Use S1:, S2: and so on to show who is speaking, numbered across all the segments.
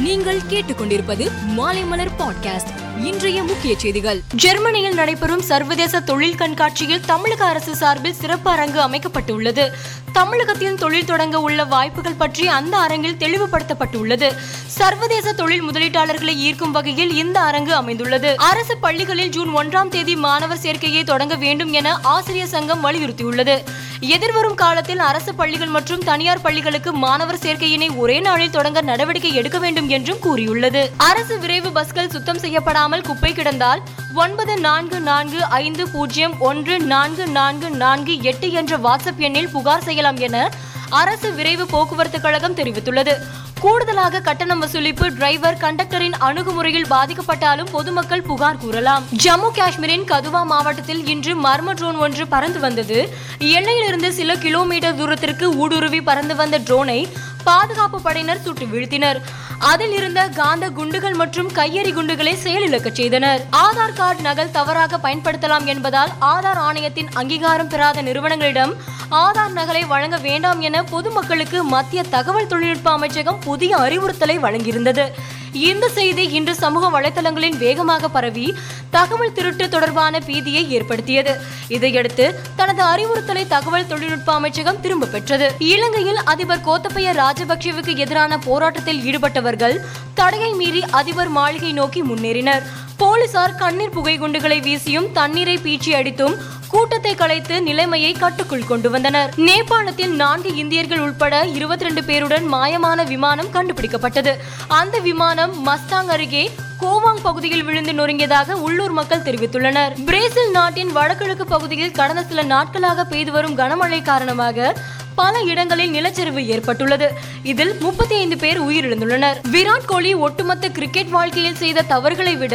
S1: நீங்கள் கேட்டுக்கொண்டிருப்பது மாலைமலர் பாட்காஸ்ட். இன்றைய முக்கிய செய்திகள். ஜெர்மனியில் நடைபெறும் சர்வதேச தொழில் கண்காட்சியில் தமிழக அரசு சார்பில் சிறப்பு அரங்கு அமைக்கப்பட்டுள்ளது. தமிழகத்தில் தொழில் தொடங்க உள்ள வாய்ப்புகள் பற்றி அந்த அரங்கில் தெளிவுபடுத்தப்பட்டுள்ளது. சர்வதேச தொழில் முதலீட்டாளர்களை ஈர்க்கும் வகையில் இந்த அரங்கு அமைந்துள்ளது. அரசு பள்ளிகளில் ஜூன் ஒன்றாம் தேதி மாணவர் சேர்க்கையை தொடங்க வேண்டும் என ஆசிரியர் சங்கம் வலியுறுத்தியுள்ளது. எதிர்வரும் காலத்தில் அரசு பள்ளிகள் மற்றும் தனியார் பள்ளிகளுக்கு மாணவர் சேர்க்கையினை ஒரே நாளில் தொடங்க நடவடிக்கை எடுக்க வேண்டும் என்றும் கூறியுள்ளது. அரசு விரைவு பஸ்கள் சுத்தம் செய்யப்படாமல் குப்பை கிடந்தால் ஒன்பது நான்கு நான்கு ஐந்து பூஜ்ஜியம் ஒன்று நான்கு நான்கு நான்கு எட்டு என்ற வாட்ஸ்அப் எண்ணில் புகார் செய்யலாம் என அரசு விரைவு போக்குவரத்து கழகம் தெரிவித்துள்ளது. கூடுதலாக கட்டணம் வசூலிப்பு டிரைவர் கண்டக்டரின் அணுகுமுறையில் பாதிக்கப்பட்டாலும் பொதுமக்கள் புகார் கூறலாம். ஜம்மு காஷ்மீரின் கதுவா மாவட்டத்தில் இன்று மர்ம ட்ரோன் ஒன்று பறந்து வந்தது. எல்லையிலிருந்து சில கிலோமீட்டர் தூரத்திற்கு ஊடுருவி பறந்து வந்த ட்ரோனை பாதுகாப்பு படையினர் சுட்டு வீழ்த்தினர். அதில் இருந்த காந்த குண்டுகள் மற்றும் கையெறி குண்டுகளை செயலிழக்கச் செய்தனர். ஆதார் கார்டு நகல் தவறாக பயன்படுத்தலாம் என்பதால் ஆதார் ஆணையத்தின் அங்கீகாரம் பெறாத நிறுவனங்களிடம் ஆதார் நகலை வழங்க வேண்டாம் என பொதுமக்களுக்கு மத்திய தகவல் தொழில்நுட்ப அமைச்சகம் புதிய அறிவுறுத்தலை வழங்கியிருந்தது. இந்த செய்தி இன்று சமூக வலைதளங்களில் வேகமாக பரவி தகவல் திருட்டு தொடர்பான பீதியை ஏற்படுத்தியது. இதையடுத்து தனது அறிவுறுத்தலை தகவல் தொழில்நுட்ப அமைச்சகம் திரும்ப பெற்றது. இலங்கையில் அதிபர் கோத்தபய ராஜபக்சேவுக்கு எதிரான போராட்டத்தில் ஈடுபட்டவர்கள் தடையை மீறி அதிபர் மாளிகை நோக்கி முன்னேறினர். போலீசார் கண்ணீர் புகை குண்டுகளை வீசியும் தண்ணீரை பீச்சி அடித்தும் கூட்டத்தை கலைத்து நிலைமையை கட்டுக்குள் கொண்டு வந்தனர். நேபாளத்தில் நான்கு இந்தியர்கள் உட்பட இருபத்தி ரெண்டு பேருடன் மாயமான விமானம் கண்டுபிடிக்கப்பட்டது. அந்த விமானம் மஸ்தாங் அருகே கோவாங் பகுதியில் விழுந்து நொறுங்கியதாக உள்ளூர் மக்கள் தெரிவித்துள்ளனர். பிரேசில் நாட்டின் வடகிழக்கு பகுதியில் கடந்த சில நாட்களாக பெய்து வரும் கனமழை காரணமாக பல இடங்களில் நிலச்சரிவு ஏற்பட்டுள்ளது. இதில் முப்பத்தி ஐந்து பேர் உயிரிழந்துள்ளனர். விராட் கோலி ஒட்டுமொத்த கிரிக்கெட் வாழ்க்கையில் செய்த தவறுகளை விட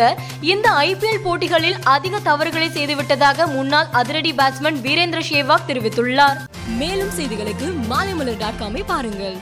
S1: இந்த ஐபிஎல் போட்டிகளில் அதிக தவறுகளை செய்துவிட்டதாக முன்னாள் அதிரடி பேட்ஸ்மேன் வீரேந்திர சேவாக் தெரிவித்துள்ளார். மேலும் செய்திகளுக்கு மாலைமலர் டாட் காமை பாருங்கள்.